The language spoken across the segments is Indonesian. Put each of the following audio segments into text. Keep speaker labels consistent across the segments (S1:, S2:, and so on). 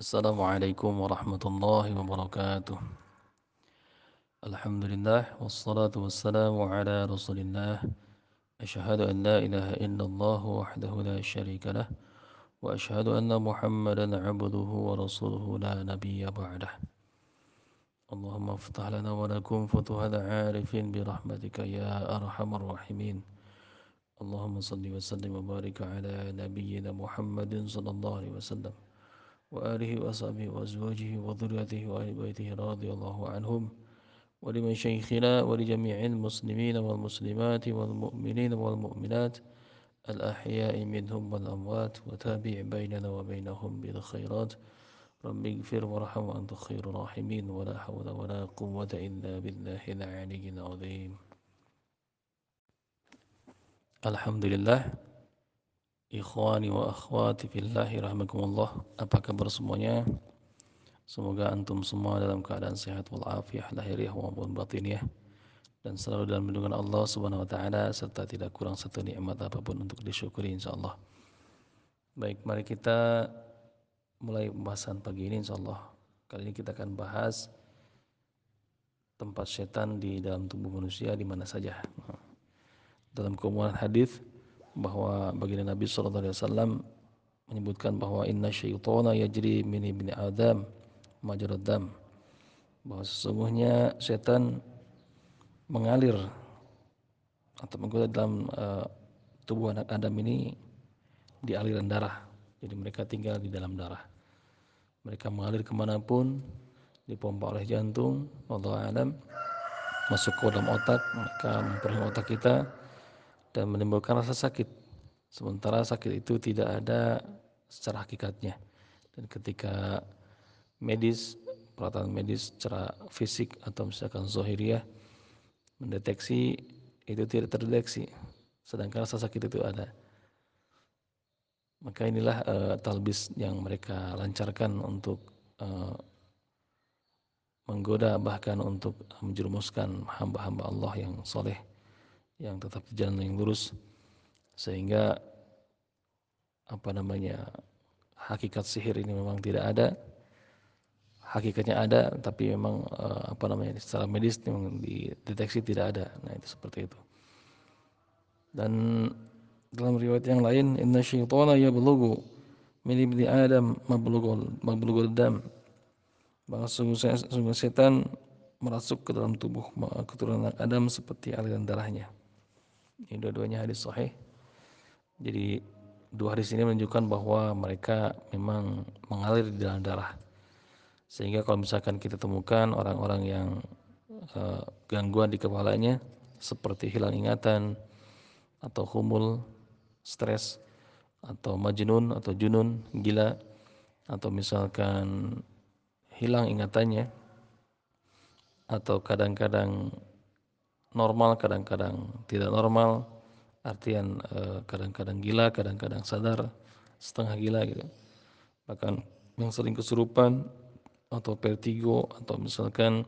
S1: السلام عليكم ورحمة الله وبركاته. الحمد لله والصلاة والسلام على رسول الله. أشهد أن لا إله إلا الله وحده لا شريك له وأشهد أن محمدا عبده ورسوله لا نبي بعده. اللهم افتح لنا ولكم فتوح عارف برحمتك يا أرحم الراحمين. اللهم صل وسلم وبارك على نبينا محمد صلى الله عليه وسلم. وآله وصحبه وأزواجه وذريته وآل بيته رضي الله عنهم ولمشايخنا ولجميع المسلمين والمسلمات والمؤمنين والمؤمنات الأحياء منهم والأموات وتابع بيننا وبينهم بالخيرات. رب اغفر وارحم وأنت خير الراحمين. ولا حول ولا قوة إلا بالله العلي العظيم. الحمد لله. Ikhwani wa akhwati fillahi rahmakumullah. Apa kabar semuanya? Semoga antum semua dalam keadaan sehat walafiah lahiriah maupun batiniah Dan selalu dalam lindungan Allah subhanahu wa ta'ala Serta tidak kurang satu nikmat apa pun untuk disyukuri insyaAllah. Baik mari kita mulai pembahasan pagi ini insyaAllah. Kali ini kita akan bahas Tempat setan di dalam tubuh manusia di mana saja. Dalam keumuman hadis bahwa baginda Nabi sallallahu alaihi wasallam menyebutkan bahwa inna syaitana yajri min ibni Adam majrad dam. Bahwa sesungguhnya setan mengalir atau menggoda dalam uh, tubuh anak Adam ini di aliran darah. Jadi mereka tinggal di dalam darah. Mereka mengalir ke mana pun dipompa oleh jantung Allah alam. Masuk ke dalam otak maka memperoleh otak kita dan menimbulkan rasa sakit. Sementara sakit itu tidak ada secara hakikatnya. Dan ketika medis, peralatan medis secara fisik atau misalkan zohiriah mendeteksi itu tidak terdeteksi. Sedangkan rasa sakit itu ada. Maka inilah uh, talbis yang mereka lancarkan untuk uh, menggoda bahkan untuk menjerumuskan hamba-hamba Allah yang soleh yang tetap di jalan yang lurus sehingga apa namanya hakikat sihir ini memang tidak ada. Hakikatnya ada tapi memang uh, apa namanya secara medis memang dideteksi tidak ada. Nah itu seperti itu. Dan dalam riwayat yang lain inna syaitana yablughu min ibni adam mablughul mablughul dam. Bahwa sungguh setan merasuk ke dalam tubuh keturunan Adam seperti aliran darahnya. Ini dua-duanya hadis sahih. Jadi dua hadis ini menunjukkan bahwa mereka memang mengalir di dalam darah. Sehingga kalau misalkan kita temukan orang-orang yang uh, gangguan di kepalanya seperti hilang ingatan atau humul, stres atau majnun atau junun, gila atau misalkan hilang ingatannya atau kadang-kadang normal kadang-kadang tidak normal. Artian eh, kadang-kadang gila kadang-kadang sadar setengah gila gitu. Bahkan yang sering kesurupan atau vertigo atau misalkan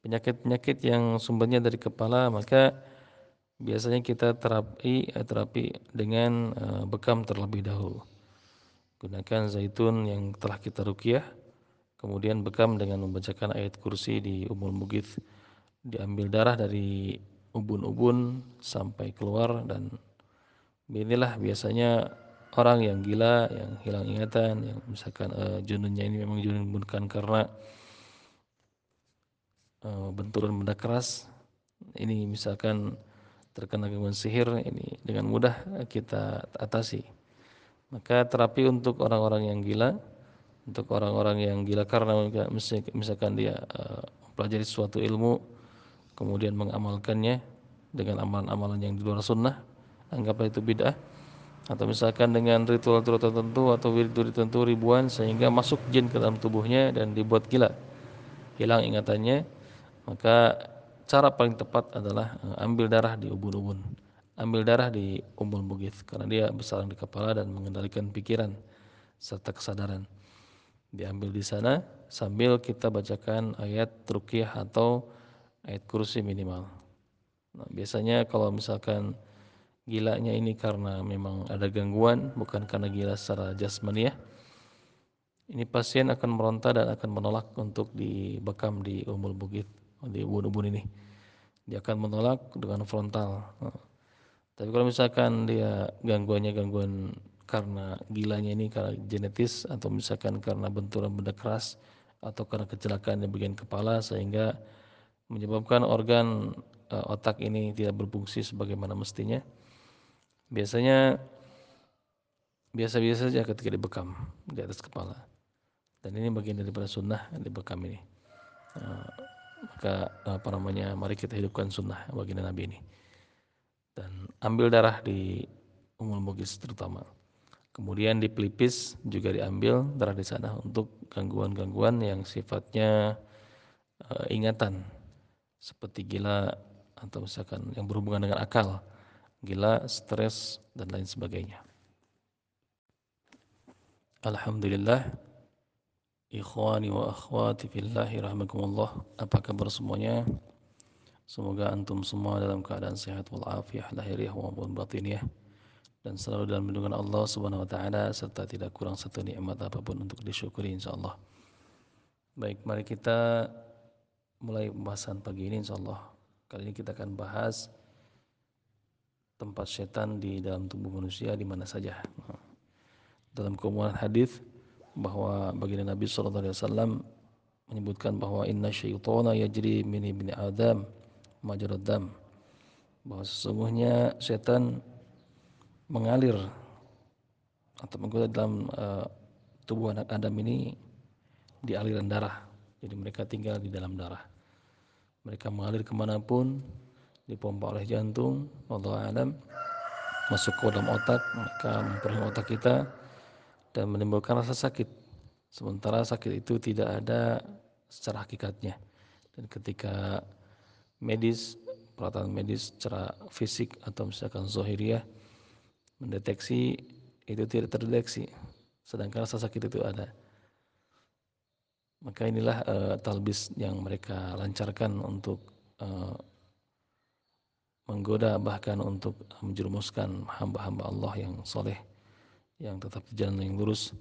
S1: penyakit-penyakit yang sumbernya dari kepala maka biasanya kita terapi eh, terapi dengan uh, bekam terlebih dahulu. Gunakan zaitun yang telah kita rukyah kemudian bekam dengan membacakan ayat kursi di umul mugith diambil darah dari ubun-ubun sampai keluar dan inilah biasanya orang yang gila, yang hilang ingatan, yang misalkan uh, jununnya ini memang junun bukan karena uh, benturan benda keras. Ini misalkan terkena gangguan sihir ini dengan mudah kita atasi. Maka terapi untuk orang-orang yang gila, untuk orang-orang yang gila karena misalkan dia uh, mempelajari suatu ilmu kemudian mengamalkannya dengan amalan-amalan yang di luar sunnah anggaplah itu bid'ah atau misalkan dengan ritual-ritual tertentu atau wirid tertentu ribuan sehingga masuk jin ke dalam tubuhnya dan dibuat gila. Hilang ingatannya maka cara paling tepat adalah eh, ambil darah di ubun-ubun. Ambil darah di umbul bugith karena dia bersarang di kepala dan mengendalikan pikiran serta kesadaran. Diambil di sana sambil kita bacakan ayat ruqyah atau ayat kursi minimal. Nah, biasanya kalau misalkan gilanya ini karena memang ada gangguan, bukan karena gila secara jasmaniah, ini pasien akan meronta dan akan menolak untuk dibekam di umul bukit di ubun-ubun ini dia akan menolak dengan frontal tapi kalau misalkan dia gangguannya gangguan karena gilanya ini karena genetis atau misalkan karena benturan benda keras atau karena kecelakaan di bagian kepala sehingga menyebabkan organ uh, otak ini tidak berfungsi sebagaimana mestinya. Biasanya biasa-biasa saja ketika dibekam di atas kepala. Dan ini bagian daripada sunnah dibekam ini. Uh, maka apa namanya mari kita hidupkan sunnah baginda Nabi ini. Dan ambil darah di umul mugis terutama. Kemudian di pelipis juga diambil darah di sana untuk gangguan-gangguan yang sifatnya uh, ingatan seperti gila atau misalkan yang berhubungan dengan akal, gila, stres dan lain sebagainya. Alhamdulillah Ikhwani wa akhwati fillahi rahmakumullah Apa kabar semuanya Semoga antum semua dalam keadaan sehat walafiat lahiriah maupun batiniah dan selalu dalam lindungan Allah Subhanahu wa taala serta tidak kurang satu nikmat apa pun untuk disyukuri insyaallah. Baik, mari kita mulai pembahasan pagi ini insyaallah. Kali ini kita akan bahas tempat setan di dalam tubuh manusia di mana saja. Dalam keumuman hadis bahwa baginda Nabi sallallahu alaihi wasallam menyebutkan bahwa inna syaitana yajri min ibni Adam majrad dam. Bahwa sesungguhnya setan mengalir atau menggoda dalam uh, tubuh anak Adam ini di aliran darah. Jadi mereka tinggal di dalam darah. Mereka mengalir ke mana pun, dipompa oleh jantung, Allah alam, masuk ke dalam otak, maka memperoleh otak kita dan menimbulkan rasa sakit. Sementara sakit itu tidak ada secara hakikatnya. Dan ketika medis, peralatan medis secara fisik atau misalkan zohiriyah, mendeteksi itu tidak terdeteksi sedangkan rasa sakit itu ada maka inilah uh, talbis yang mereka lancarkan untuk uh, menggoda bahkan untuk menjerumuskan hamba-hamba Allah yang soleh yang tetap di jalan yang lurus.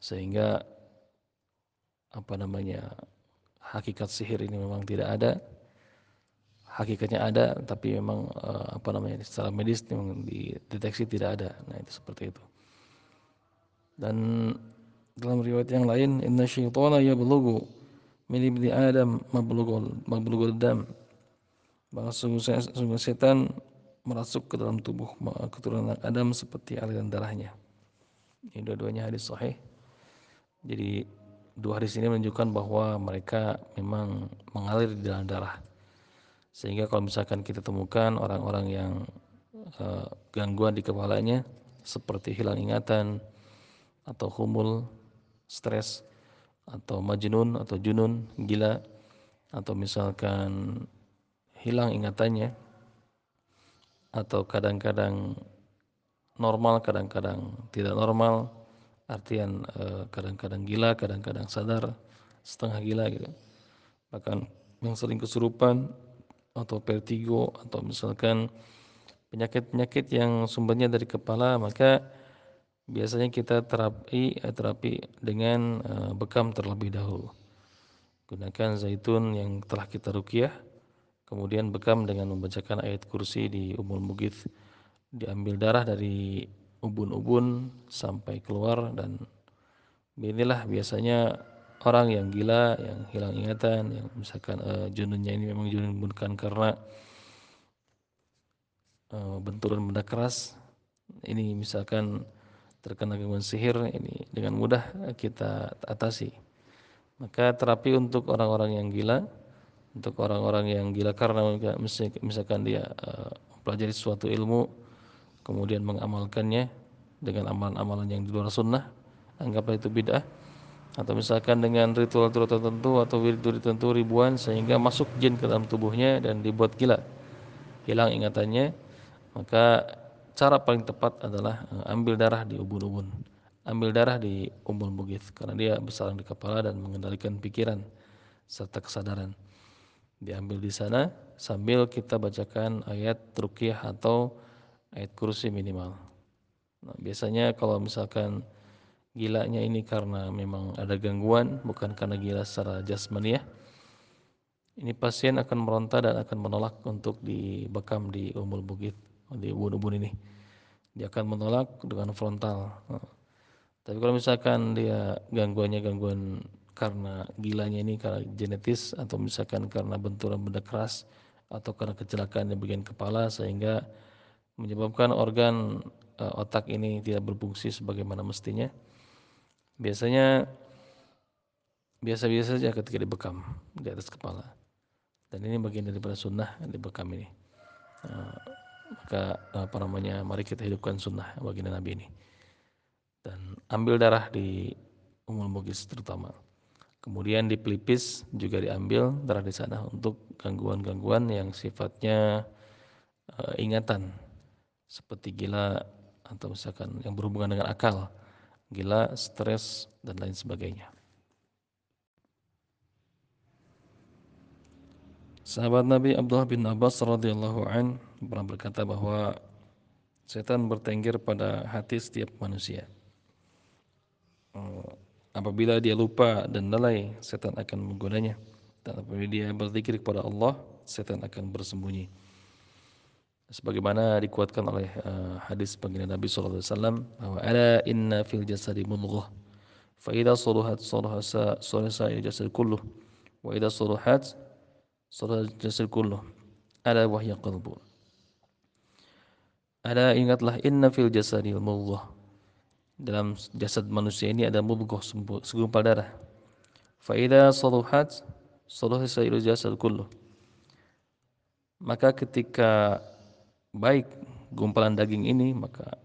S1: Sehingga apa namanya hakikat sihir ini memang tidak ada. Hakikatnya ada tapi memang uh, apa namanya secara medis memang dideteksi tidak ada. Nah itu seperti itu. Dan dalam riwayat yang lain inna syaitana yablughu min ibni adam mablughul mablughul dam. Bahwa sungguh setan merasuk ke dalam tubuh keturunan Adam seperti aliran darahnya. Ini dua-duanya hadis sahih. Jadi dua hadis ini menunjukkan bahwa mereka memang mengalir di dalam darah. Sehingga kalau misalkan kita temukan orang-orang yang uh, gangguan di kepalanya seperti hilang ingatan atau humul, stres atau majnun atau junun, gila atau misalkan hilang ingatannya atau kadang-kadang normal, kadang-kadang tidak normal, artian eh, kadang-kadang gila, kadang-kadang sadar, setengah gila gitu. Bahkan yang sering kesurupan atau vertigo atau misalkan penyakit-penyakit yang sumbernya dari kepala maka biasanya kita terapi eh, terapi dengan uh, bekam terlebih dahulu. Gunakan zaitun yang telah kita rukyah kemudian bekam dengan membacakan ayat kursi di umul mugith. Diambil darah dari ubun-ubun sampai keluar dan inilah biasanya orang yang gila, yang hilang ingatan, yang misalkan uh, jununnya ini memang junun bukan karena uh, benturan benda keras, ini misalkan terkena gangguan sihir, ini dengan mudah kita atasi. Maka terapi untuk orang-orang yang gila, untuk orang-orang yang gila karena misalkan dia uh, mempelajari suatu ilmu, kemudian mengamalkannya dengan amalan-amalan yang di luar sunnah, anggaplah itu bid'ah atau misalkan dengan ritual-ritual tertentu atau wirid tertentu ribuan sehingga masuk jin ke dalam tubuhnya dan dibuat gila hilang ingatannya maka cara paling tepat adalah eh, ambil darah di ubun-ubun. Ambil darah di umbul bugith karena dia bersarang di kepala dan mengendalikan pikiran serta kesadaran. Diambil di sana sambil kita bacakan ayat ruqyah atau ayat kursi minimal. Nah, biasanya kalau misalkan gilanya ini karena memang ada gangguan, bukan karena gila secara jasmaniah, ini pasien akan meronta dan akan menolak untuk dibekam di umul bukit, di ubun-ubun ini. Dia akan menolak dengan frontal. Tapi kalau misalkan dia gangguannya gangguan karena gilanya ini karena genetis atau misalkan karena benturan benda keras atau karena kecelakaan di bagian kepala sehingga menyebabkan organ uh, otak ini tidak berfungsi sebagaimana mestinya. Biasanya biasa-biasa saja ketika dibekam di atas kepala. Dan ini bagian daripada sunnah dibekam ini. Uh, maka apa namanya mari kita hidupkan sunnah baginda Nabi ini dan ambil darah di umul mugis terutama. Kemudian di pelipis juga diambil darah di sana untuk gangguan-gangguan yang sifatnya uh, ingatan seperti gila atau misalkan yang berhubungan dengan akal, gila, stres dan lain sebagainya. Sahabat Nabi Abdullah bin Abbas radhiyallahu an pernah berkata bahwa setan bertengger pada hati setiap manusia. Uh, Apabila dia lupa dan lalai, setan akan menggodanya. Dan apabila dia berzikir kepada Allah, setan akan bersembunyi. Sebagaimana dikuatkan oleh uh, hadis baginda Nabi wasallam bahwa ala inna fil jasadi mudghah fa idza saluhat salaha salaha jasad kulluh wa idza saluhat salaha jasad kulluh ala wahya qalbu. Ada ingatlah inna fil jasadi mudghah dalam jasad manusia ini ada mubghah segumpal darah. Fa idza saluhat saluha sa'iru jasad kullu. Maka ketika baik gumpalan daging ini maka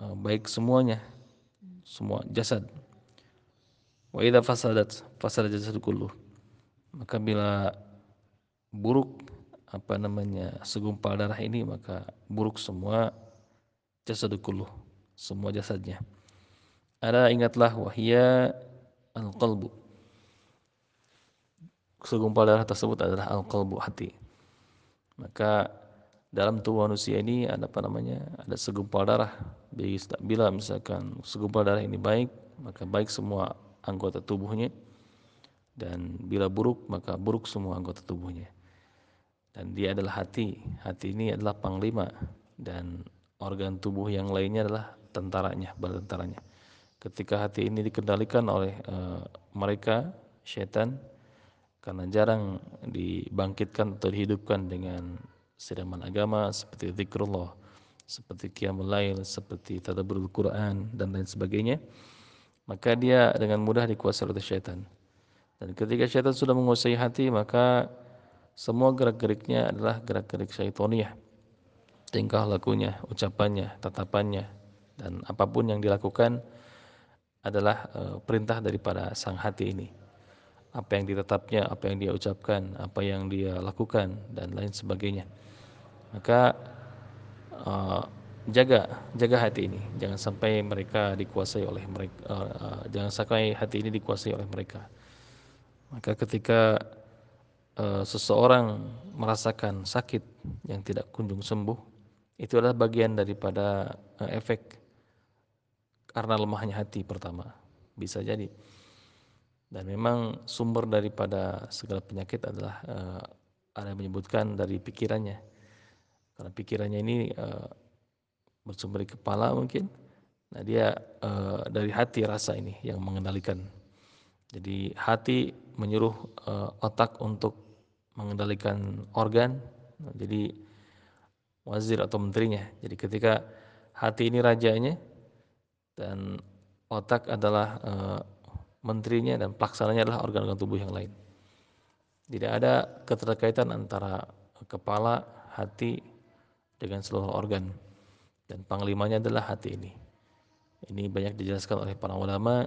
S1: uh, baik semuanya semua jasad. Wa idza fasadat fasada jasad kullu. Maka bila buruk apa namanya segumpal darah ini maka buruk semua jasad kullu, semua jasadnya. Ada ingatlah wahya al-qalbu. Segumpal darah tersebut adalah al-qalbu hati. Maka dalam tubuh manusia ini ada apa namanya? Ada segumpal darah. Bila misalkan segumpal darah ini baik, maka baik semua anggota tubuhnya. Dan bila buruk, maka buruk semua anggota tubuhnya. Dan dia adalah hati. Hati ini adalah panglima. Dan organ tubuh yang lainnya adalah tentaranya, bala tentaranya. Ketika hati ini dikendalikan oleh uh, mereka syaitan karena jarang dibangkitkan atau dihidupkan dengan siraman agama seperti zikrullah seperti qiyamul lail seperti tadabburul Quran dan lain sebagainya maka dia dengan mudah dikuasai oleh syaitan. Dan ketika syaitan sudah menguasai hati maka semua gerak-geriknya adalah gerak-gerik syaitoniah tingkah lakunya, ucapannya, tatapannya dan apa pun yang dilakukan adalah uh, perintah daripada sang hati ini. Apa yang ditetapnya, apa yang dia ucapkan, apa yang dia lakukan dan lain sebagainya. Maka uh, jaga jaga hati ini, jangan sampai mereka dikuasai oleh mereka, uh, jangan sampai hati ini dikuasai oleh mereka. Maka ketika uh, seseorang merasakan sakit yang tidak kunjung sembuh, itu adalah bagian daripada uh, efek karena lemahnya hati pertama. Bisa jadi. Dan memang sumber daripada segala penyakit adalah uh, ada yang menyebutkan dari pikirannya. Karena pikirannya ini uh, bersumber dari kepala mungkin. Nah dia uh, dari hati rasa ini yang mengendalikan. Jadi hati menyuruh uh, otak untuk mengendalikan organ jadi wazir atau menterinya jadi ketika hati ini rajanya dan otak adalah uh, menterinya dan pelaksananya adalah organ-organ tubuh yang lain. Tidak ada keterkaitan antara kepala, hati dengan seluruh organ dan panglimanya adalah hati ini. Ini banyak dijelaskan oleh para ulama,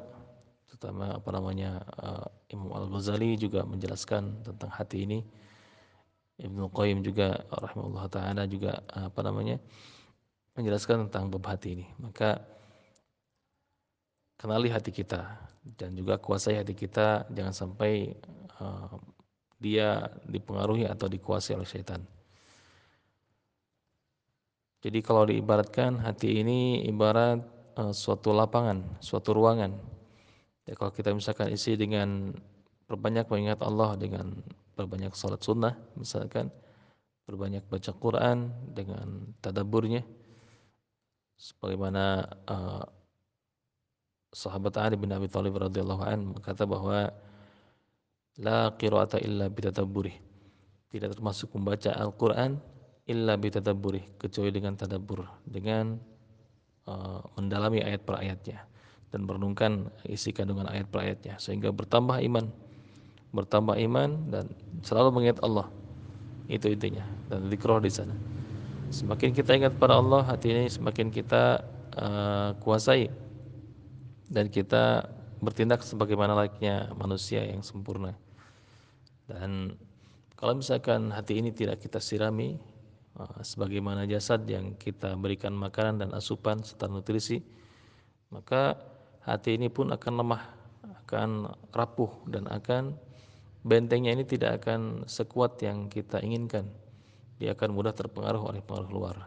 S1: terutama apa namanya uh, Imam Al Ghazali juga menjelaskan tentang hati ini. Ibnu Qayyim juga rahimahullah taala juga apa namanya menjelaskan tentang bab hati ini. Maka kenali hati kita dan juga kuasai hati kita jangan sampai uh, dia dipengaruhi atau dikuasai oleh setan. Jadi kalau diibaratkan hati ini ibarat uh, suatu lapangan, suatu ruangan. Ya, kalau kita misalkan isi dengan berbanyak mengingat Allah dengan berbanyak salat sunnah misalkan berbanyak baca Quran dengan tadaburnya sebagaimana uh, sahabat Ali bin Abi Thalib radhiyallahu an berkata bahwa la qira'ata illa bitadabburi tidak termasuk membaca Al-Qur'an illa bitadabburi kecuali dengan tadabbur dengan uh, mendalami ayat per ayatnya dan merenungkan isi kandungan ayat per ayatnya sehingga bertambah iman bertambah iman dan selalu mengingat Allah. Itu intinya. Dan dikroh di sana. Semakin kita ingat pada Allah hati ini semakin kita uh, kuasai. Dan kita bertindak sebagaimana layaknya manusia yang sempurna. Dan kalau misalkan hati ini tidak kita sirami uh, sebagaimana jasad yang kita berikan makanan dan asupan serta nutrisi maka hati ini pun akan lemah, akan rapuh dan akan bentengnya ini tidak akan sekuat yang kita inginkan. Dia akan mudah terpengaruh oleh pengaruh luar.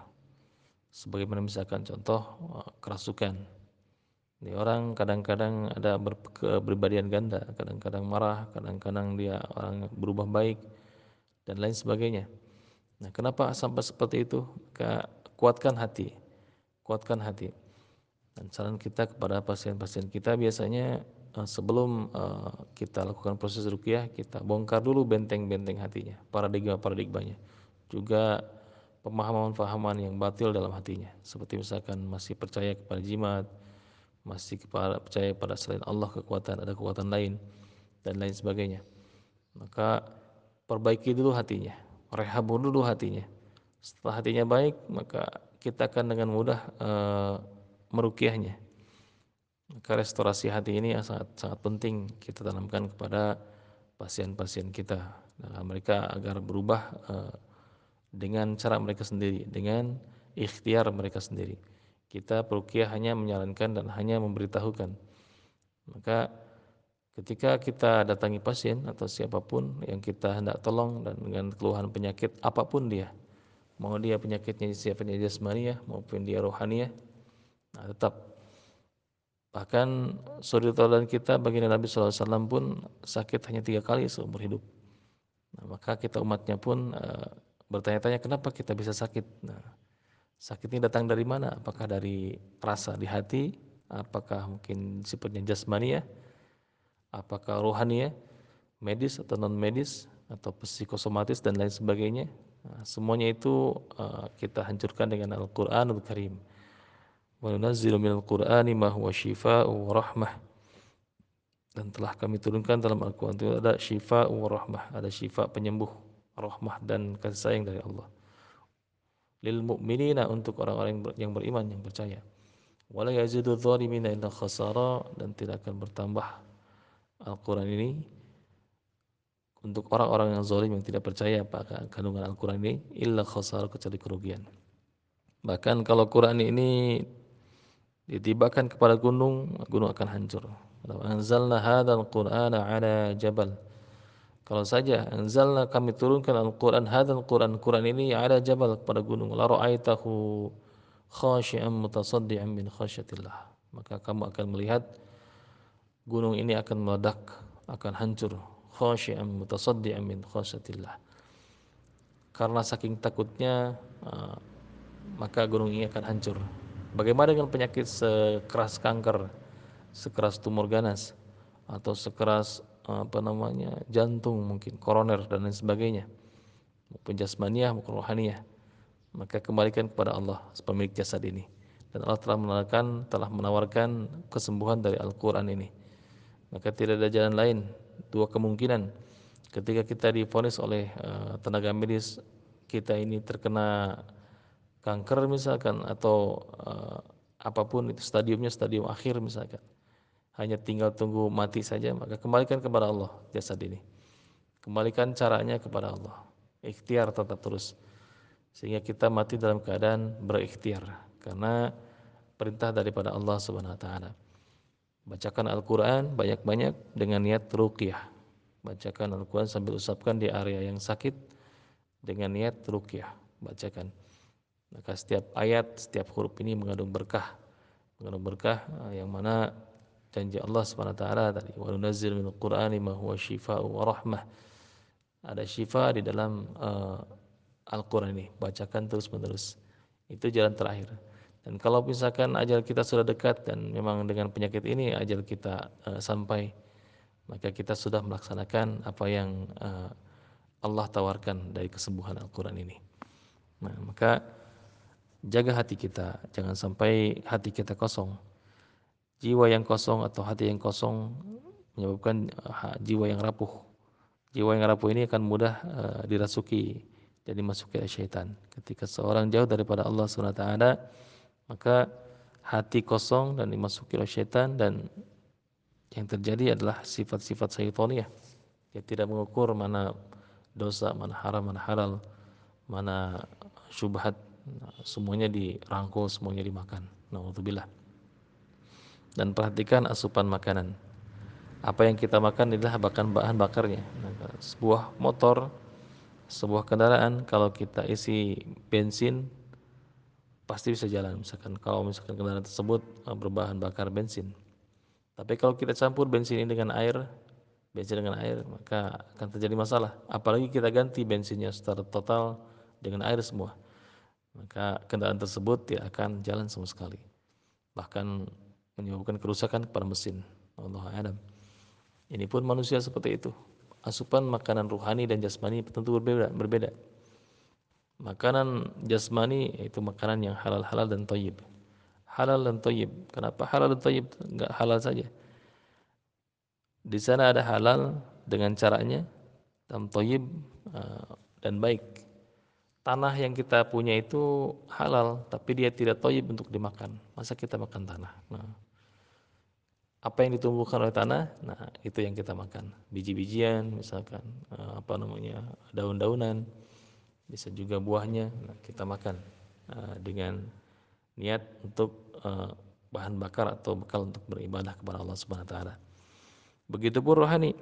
S1: Sebagaimana misalkan contoh eh, kerasukan. Ini orang kadang-kadang ada kepribadian ganda, kadang-kadang marah, kadang-kadang dia orang berubah baik dan lain sebagainya. Nah, kenapa sampai seperti itu? kuatkan hati. Kuatkan hati. Dan saran kita kepada pasien-pasien kita biasanya uh, sebelum uh, kita lakukan proses rukyah, kita bongkar dulu benteng-benteng hatinya, paradigma-paradigmanya. Juga pemahaman-pemahaman yang batil dalam hatinya. Seperti misalkan masih percaya kepada jimat, masih kepada, percaya pada selain Allah kekuatan, ada kekuatan lain, dan lain sebagainya. Maka perbaiki dulu hatinya, rehab dulu hatinya. Setelah hatinya baik, maka kita akan dengan mudah uh, merukiahnya. Maka restorasi hati ini sangat sangat penting kita tanamkan kepada pasien-pasien kita dalam mereka agar berubah uh, dengan cara mereka sendiri, dengan ikhtiar mereka sendiri. Kita perukiah hanya menyarankan dan hanya memberitahukan. Maka ketika kita datangi pasien atau siapa pun yang kita hendak tolong dan dengan keluhan penyakit apa pun dia, mau dia penyakitnya siapanya jasmania maupun dia rohaniah, Nah, tetap bahkan suri teladan kita baginda Nabi SAW pun sakit hanya tiga kali seumur hidup. Nah, maka kita umatnya pun uh, bertanya-tanya kenapa kita bisa sakit. Nah, sakit ini datang dari mana? Apakah dari rasa di hati? Apakah mungkin sifatnya jasmania? Apakah rohania? Medis atau non medis atau psikosomatis dan lain sebagainya? Nah, semuanya itu uh, kita hancurkan dengan Al-Quranul Karim wa nunazzilu minal qur'ani ma huwa shifaa'u wa rahmah. Dan telah kami turunkan dalam Al-Quran itu ada syifa wa rahmah. Ada syifa penyembuh rahmah dan kasih sayang dari Allah. Lil mu'minina untuk orang-orang yang beriman yang percaya. Wala yazidu dhalimina illa khasara. Dan tidak akan bertambah Al-Quran ini untuk orang-orang yang zalim yang tidak percaya pada kandungan Al-Quran ini illa khasara kecuali kerugian. Bahkan kalau Quran ini ditibakan kepada gunung, gunung akan hancur. Anzalna hadzal Qur'ana ala jabal. Kalau saja anzalna kami turunkan Al-Qur'an hadzal Qur'an Qur'an ini ada jabal kepada gunung la ra'aitahu khashi'an mutasaddian min khasyatillah. Maka kamu akan melihat gunung ini akan meledak, akan hancur khashi'an mutasaddian min khasyatillah. Karena saking takutnya ah, maka gunung ini akan hancur Bagaimana dengan penyakit sekeras kanker, sekeras tumor ganas, atau sekeras apa namanya jantung mungkin koroner dan lain sebagainya, maupun jasmaniah maupun. Maka kembalikan kepada Allah pemilik jasad ini. Dan Allah telah menawarkan, telah menawarkan kesembuhan dari Al-Quran ini. Maka tidak ada jalan lain, dua kemungkinan. Ketika kita difonis oleh uh, tenaga medis kita ini terkena kanker misalkan atau uh, apa pun itu stadiumnya stadium akhir misalkan. Hanya tinggal tunggu mati saja maka kembalikan kepada Allah jasad ini. Kembalikan caranya kepada Allah. Ikhtiar tetap terus. Sehingga kita mati dalam keadaan berikhtiar. Karena perintah daripada Allah Subhanahu wa taala. Bacakan Al-Qur'an banyak-banyak dengan niat ruqyah. Bacakan Al-Qur'an sambil usapkan di area yang sakit dengan niat ruqyah. Bacakan maka setiap ayat, setiap huruf ini mengandung berkah. Mengandung berkah yang mana janji Allah taala tadi wa nunazzil minal qur'ani ma huwa syifaa'u wa rahmah. Ada syifa di dalam uh, Al-Qur'an ini. Bacakan terus-menerus. Itu jalan terakhir. Dan kalau misalkan ajal kita sudah dekat dan memang dengan penyakit ini ajal kita uh, sampai maka kita sudah melaksanakan apa yang uh, Allah tawarkan dari kesembuhan Al-Qur'an ini. Nah maka jaga hati kita jangan sampai hati kita kosong jiwa yang kosong atau hati yang kosong menyebabkan jiwa yang rapuh. Jiwa yang rapuh ini akan mudah uh, dirasuki dan dimasuki oleh syaitan. Ketika seorang jauh daripada Allah SWT, maka hati kosong dan dimasuki oleh syaitan dan yang terjadi adalah sifat-sifat syaitaniyah. Dia tidak mengukur mana dosa, mana haram, mana halal, mana syubhat, semuanya dirangkul, semuanya dimakan. Nauzubillah dan perhatikan asupan makanan. Apa yang kita makan adalah bahkan bahan bakarnya. Sebuah motor, sebuah kendaraan kalau kita isi bensin pasti bisa jalan. Misalkan kalau misalkan kendaraan tersebut eh, berbahan bakar bensin. Tapi kalau kita campur bensin ini dengan air, bensin dengan air, maka akan terjadi masalah. Apalagi kita ganti bensinnya secara total dengan air semua. Maka kendaraan tersebut tidak akan jalan sama sekali. Bahkan menyebabkan kerusakan kepada mesin. Allah alam. Ini pun manusia seperti itu. Asupan makanan ruhani dan jasmani tentu berbeda. berbeda. Makanan jasmani itu makanan yang halal-halal dan toyib. Halal dan toyib. Kenapa halal dan toyib? Enggak halal saja. Di sana ada halal dengan caranya dan toyib uh, dan baik. Tanah yang kita punya itu halal, tapi dia tidak toyib untuk dimakan. Masa kita makan tanah? Nah, apa yang ditumbuhkan oleh tanah, nah itu yang kita makan. Biji-bijian, misalkan eh, apa namanya daun-daunan, bisa juga buahnya, nah, kita makan uh, dengan niat untuk uh, bahan bakar atau bekal untuk beribadah kepada Allah Subhanahu Wa Taala. Begitupun rohani,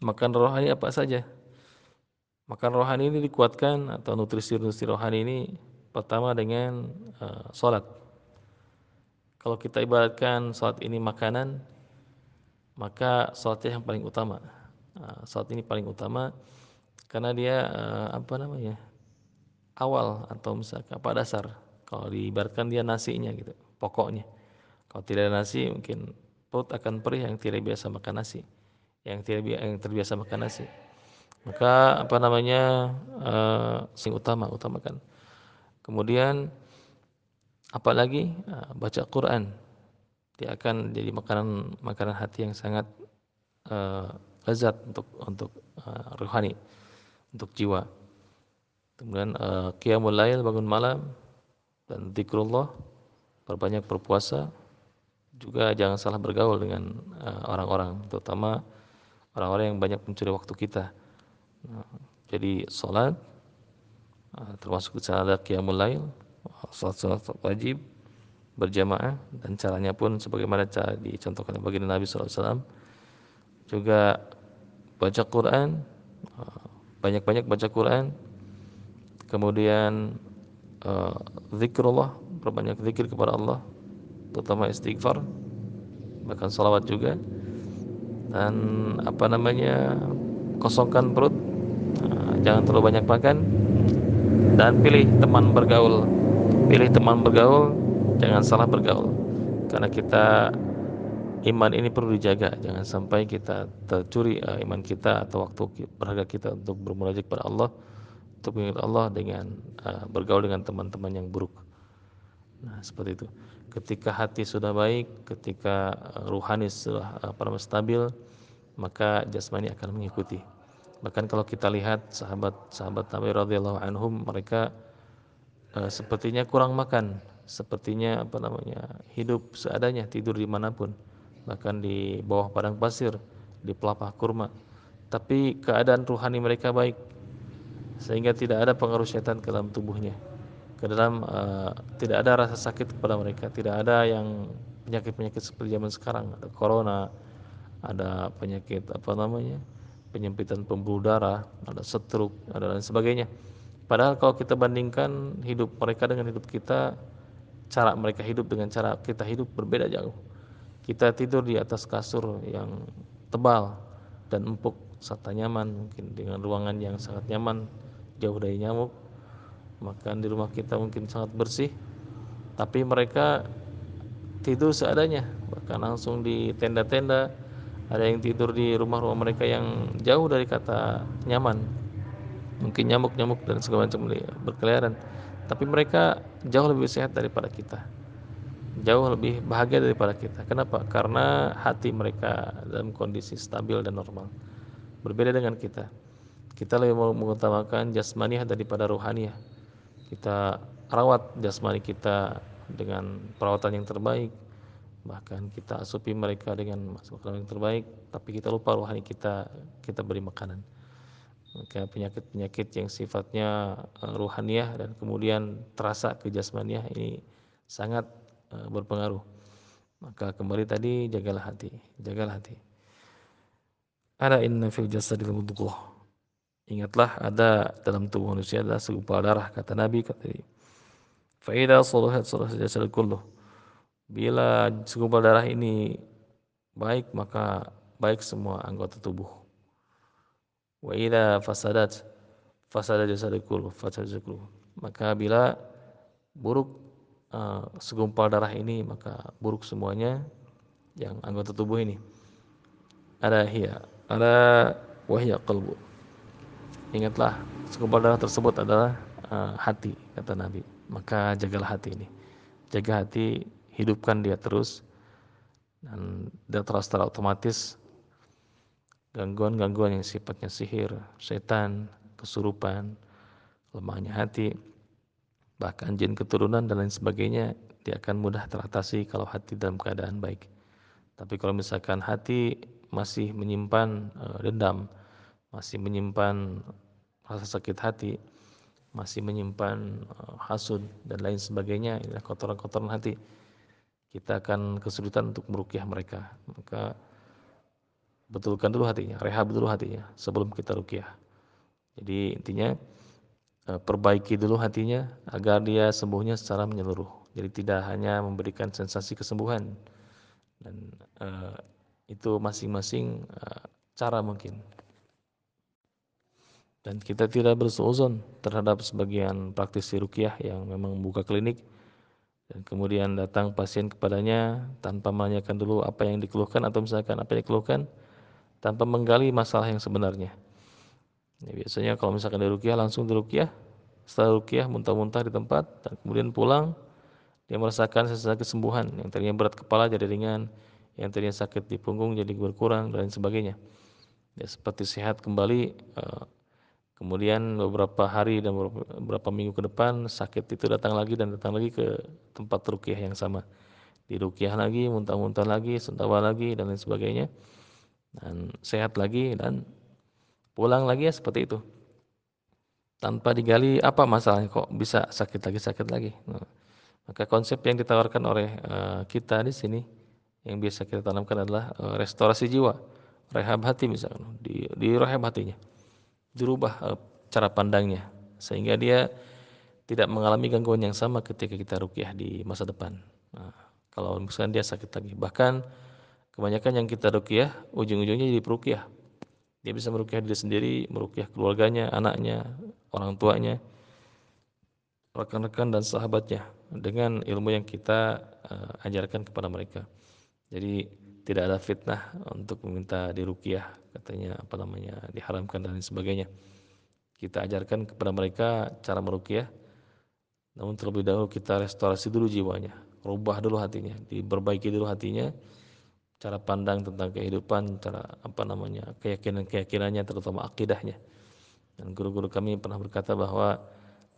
S1: makan rohani apa saja. Makan rohani ini dikuatkan atau nutrisi-nutrisi rohani ini pertama dengan uh, sholat kalau kita ibaratkan salat ini makanan, maka salatnya yang paling utama. Nah, salat ini paling utama karena dia eh, apa namanya awal atau misalkan apa dasar. Kalau diibaratkan dia nasinya gitu, pokoknya. Kalau tidak ada nasi mungkin perut akan perih yang tidak biasa makan nasi, yang tidak yang terbiasa makan nasi. Maka apa namanya uh, sing utama utamakan. Kemudian apalagi uh, baca Quran. Dia akan jadi makanan makanan hati yang sangat uh, lezat untuk untuk uh, rohani untuk jiwa. Kemudian uh, qiyamul lail bangun malam dan zikrullah perbanyak berpuasa juga jangan salah bergaul dengan orang-orang uh, terutama orang-orang yang banyak mencuri waktu kita jadi sholat uh, termasuk ada qiyamul lail salat-salat wajib berjamaah dan caranya pun sebagaimana cara dicontohkan baginda Nabi SAW juga baca Quran banyak-banyak baca Quran. Kemudian uh, zikrullah berbanyak zikir kepada Allah terutama istighfar bahkan salawat juga. Dan apa namanya kosongkan perut jangan terlalu banyak makan dan pilih teman bergaul. Pilih teman bergaul jangan salah bergaul. Karena kita iman ini perlu dijaga. Jangan sampai kita tercuri uh, iman kita atau waktu berharga kita untuk bermunajat kepada Allah untuk mengingat Allah dengan uh, bergaul dengan teman-teman yang buruk. Nah seperti itu. Ketika hati sudah baik ketika uh, ruhani sudah uh, stabil maka jasmani akan mengikuti bahkan kalau kita lihat sahabat-sahabat Nabi radhiyallahu anhum mereka uh, sepertinya kurang makan, sepertinya apa namanya hidup seadanya tidur di mana pun, bahkan di bawah padang pasir, di pelapah kurma. Tapi keadaan ruhani mereka baik, sehingga tidak ada pengaruh setan ke dalam tubuhnya. Ke dalam uh, tidak ada rasa sakit kepada mereka, tidak ada yang penyakit-penyakit seperti zaman sekarang, ada corona, ada penyakit apa namanya penyempitan pembuluh darah, ada stroke, ada lain sebagainya. Padahal kalau kita bandingkan hidup mereka dengan hidup kita cara mereka hidup dengan cara kita hidup berbeda jauh. Kita tidur di atas kasur yang tebal dan empuk serta nyaman mungkin dengan ruangan yang sangat nyaman jauh dari nyamuk makan di rumah kita mungkin sangat bersih tapi mereka tidur seadanya bahkan langsung di tenda-tenda ada yang tidur di rumah-rumah mereka yang jauh dari kata nyaman. Mungkin nyamuk-nyamuk dan segala macam berkeliaran. Tapi mereka jauh lebih sehat daripada kita. Jauh lebih bahagia daripada kita. Kenapa? Karena hati mereka dalam kondisi stabil dan normal. Berbeda dengan kita. Kita lebih mengutamakan jasmaniah daripada rohaniah kita rawat jasmani kita dengan perawatan yang terbaik bahkan kita asupi mereka dengan makanan yang terbaik tapi kita lupa rohani kita kita beri makanan maka penyakit-penyakit yang sifatnya uh, ruhaniah dan kemudian terasa ke jasmaniah ini sangat uh, berpengaruh maka kembali tadi jagalah hati jagalah hati ada inna fil jasadil mudghah Ingatlah ada dalam tubuh manusia adalah segumpal darah kata Nabi kata dia. Faida salahat salahat jasad kullu. Bila segumpal darah ini baik maka baik semua anggota tubuh. Wa idza fasadat fasada jasad kullu fasada jasad kullu. Maka bila buruk uh, segumpal darah ini maka buruk semuanya yang anggota tubuh ini. Ada hiya, ada wahya qalbu Ingatlah segumpal darah tersebut adalah uh, hati kata Nabi. Maka jagalah hati ini. Jaga hati, hidupkan dia terus dan dia terus secara otomatis gangguan-gangguan yang sifatnya sihir, setan, kesurupan, lemahnya hati, bahkan jin keturunan dan lain sebagainya dia akan mudah teratasi kalau hati dalam keadaan baik. Tapi kalau misalkan hati masih menyimpan uh, dendam, masih menyimpan rasa sakit hati, masih menyimpan uh, hasud dan lain sebagainya, inilah kotoran-kotoran hati. Kita akan kesulitan untuk merukyah mereka. Maka betulkan dulu hatinya, rehab dulu hatinya sebelum kita rukyah. Jadi intinya uh, perbaiki dulu hatinya agar dia sembuhnya secara menyeluruh. Jadi tidak hanya memberikan sensasi kesembuhan dan uh, itu masing-masing uh, cara mungkin dan kita tidak bersuuzon terhadap sebagian praktisi rukyah yang memang membuka klinik dan kemudian datang pasien kepadanya tanpa menanyakan dulu apa yang dikeluhkan atau misalkan apa yang dikeluhkan tanpa menggali masalah yang sebenarnya. Ya, biasanya kalau misalkan di rukyah langsung di rukyah, setelah rukyah muntah-muntah di tempat dan kemudian pulang dia merasakan sesuatu kesembuhan yang tadinya berat kepala jadi ringan, yang tadinya sakit di punggung jadi berkurang dan sebagainya. Ya, seperti sehat kembali uh, Kemudian beberapa hari dan beberapa minggu ke depan sakit itu datang lagi dan datang lagi ke tempat rukyah yang sama. Di rukyah lagi, muntah-muntah lagi, sentawa lagi dan lain sebagainya. Dan sehat lagi dan pulang lagi ya seperti itu. Tanpa digali apa masalahnya kok bisa sakit lagi sakit lagi. Nah, maka konsep yang ditawarkan oleh uh, kita di sini yang biasa kita tanamkan adalah uh, restorasi jiwa, rehab hati misalnya, di, di rehab hatinya dirubah uh, cara pandangnya sehingga dia tidak mengalami gangguan yang sama ketika kita rukyah di masa depan. Nah, kalau misalnya dia sakit lagi, bahkan kebanyakan yang kita rukyah ujung-ujungnya jadi perukyah. Dia bisa merukyah diri sendiri, merukyah keluarganya, anaknya, orang tuanya, rekan-rekan dan sahabatnya dengan ilmu yang kita uh, ajarkan kepada mereka. Jadi tidak ada fitnah untuk meminta dirukyah katanya apa namanya diharamkan dan sebagainya. Kita ajarkan kepada mereka cara merukyah namun terlebih dahulu kita restorasi dulu jiwanya rubah dulu hatinya diperbaiki dulu hatinya cara pandang tentang kehidupan cara apa namanya keyakinan keyakinannya terutama akidahnya. Dan guru-guru kami pernah berkata bahwa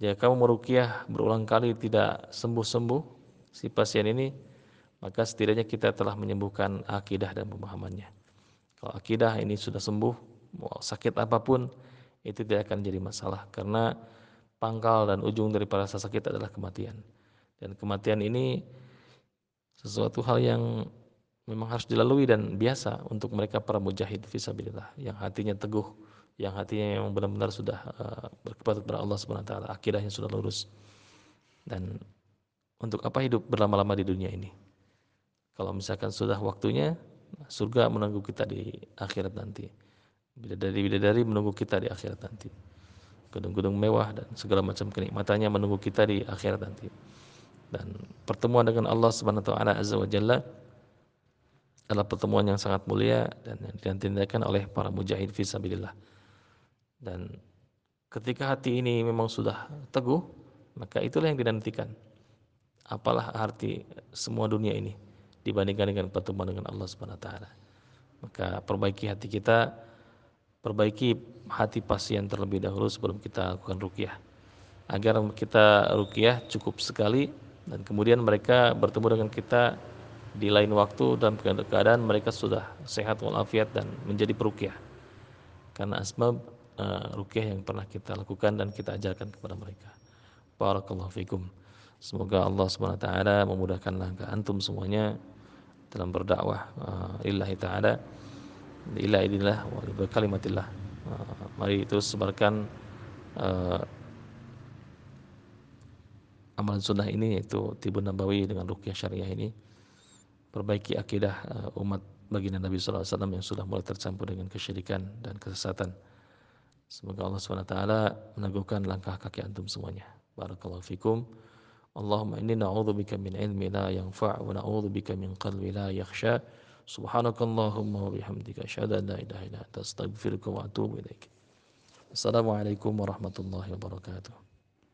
S1: jika kamu merukyah berulang kali tidak sembuh-sembuh si pasien ini maka setidaknya kita telah menyembuhkan akidah dan pemahamannya. Kalau akidah ini sudah sembuh, mau sakit apa pun itu tidak akan jadi masalah karena pangkal dan ujung dari rasa sakit adalah kematian. Dan kematian ini sesuatu hal yang memang harus dilalui dan biasa untuk mereka para mujahid fisabilillah yang hatinya teguh, yang hatinya yang benar-benar sudah uh, berkepada kepada Allah Subhanahu wa taala, akidahnya sudah lurus. Dan untuk apa hidup berlama-lama di dunia ini? Kalau misalkan sudah waktunya, surga menunggu kita di akhirat nanti. Bidadari-bidadari menunggu kita di akhirat nanti. Gedung-gedung mewah dan segala macam kenikmatannya menunggu kita di akhirat nanti. Dan pertemuan dengan Allah Subhanahu wa taala Azza wa Jalla adalah pertemuan yang sangat mulia dan yang ditindakan oleh para mujahid fi sabilillah. Dan ketika hati ini memang sudah teguh, maka itulah yang dinantikan. Apalah arti semua dunia ini dibandingkan dengan pertemuan dengan Allah Subhanahu wa taala. Maka perbaiki hati kita, perbaiki hati pasien terlebih dahulu sebelum kita lakukan rukyah. Agar kita rukyah cukup sekali dan kemudian mereka bertemu dengan kita di lain waktu dalam keadaan mereka sudah sehat walafiat dan menjadi perukyah karena asbab uh, rukyah yang pernah kita lakukan dan kita ajarkan kepada mereka barakallahu fikum semoga Allah SWT memudahkan langkah antum semuanya dalam berdakwah uh, lillahi ta'ala ila idillah wa kalimatillah uh, mari terus sebarkan uh, amalan sunnah ini yaitu tibun nabawi dengan rukyah syariah ini perbaiki akidah uh, umat baginda Nabi sallallahu alaihi wasallam yang sudah mulai tercampur dengan kesyirikan dan kesesatan. Semoga Allah SWT meneguhkan langkah kaki antum semuanya. Barakallahu fikum. اللهم إني نعوذ بك من علم لا ينفع ونعوذ بك من قلب لا يخشى. سبحانك اللهم وبحمدك أشهد أن لا إله إلا أنت أستغفرك وأتوب إليك. السلام عليكم ورحمة الله وبركاته.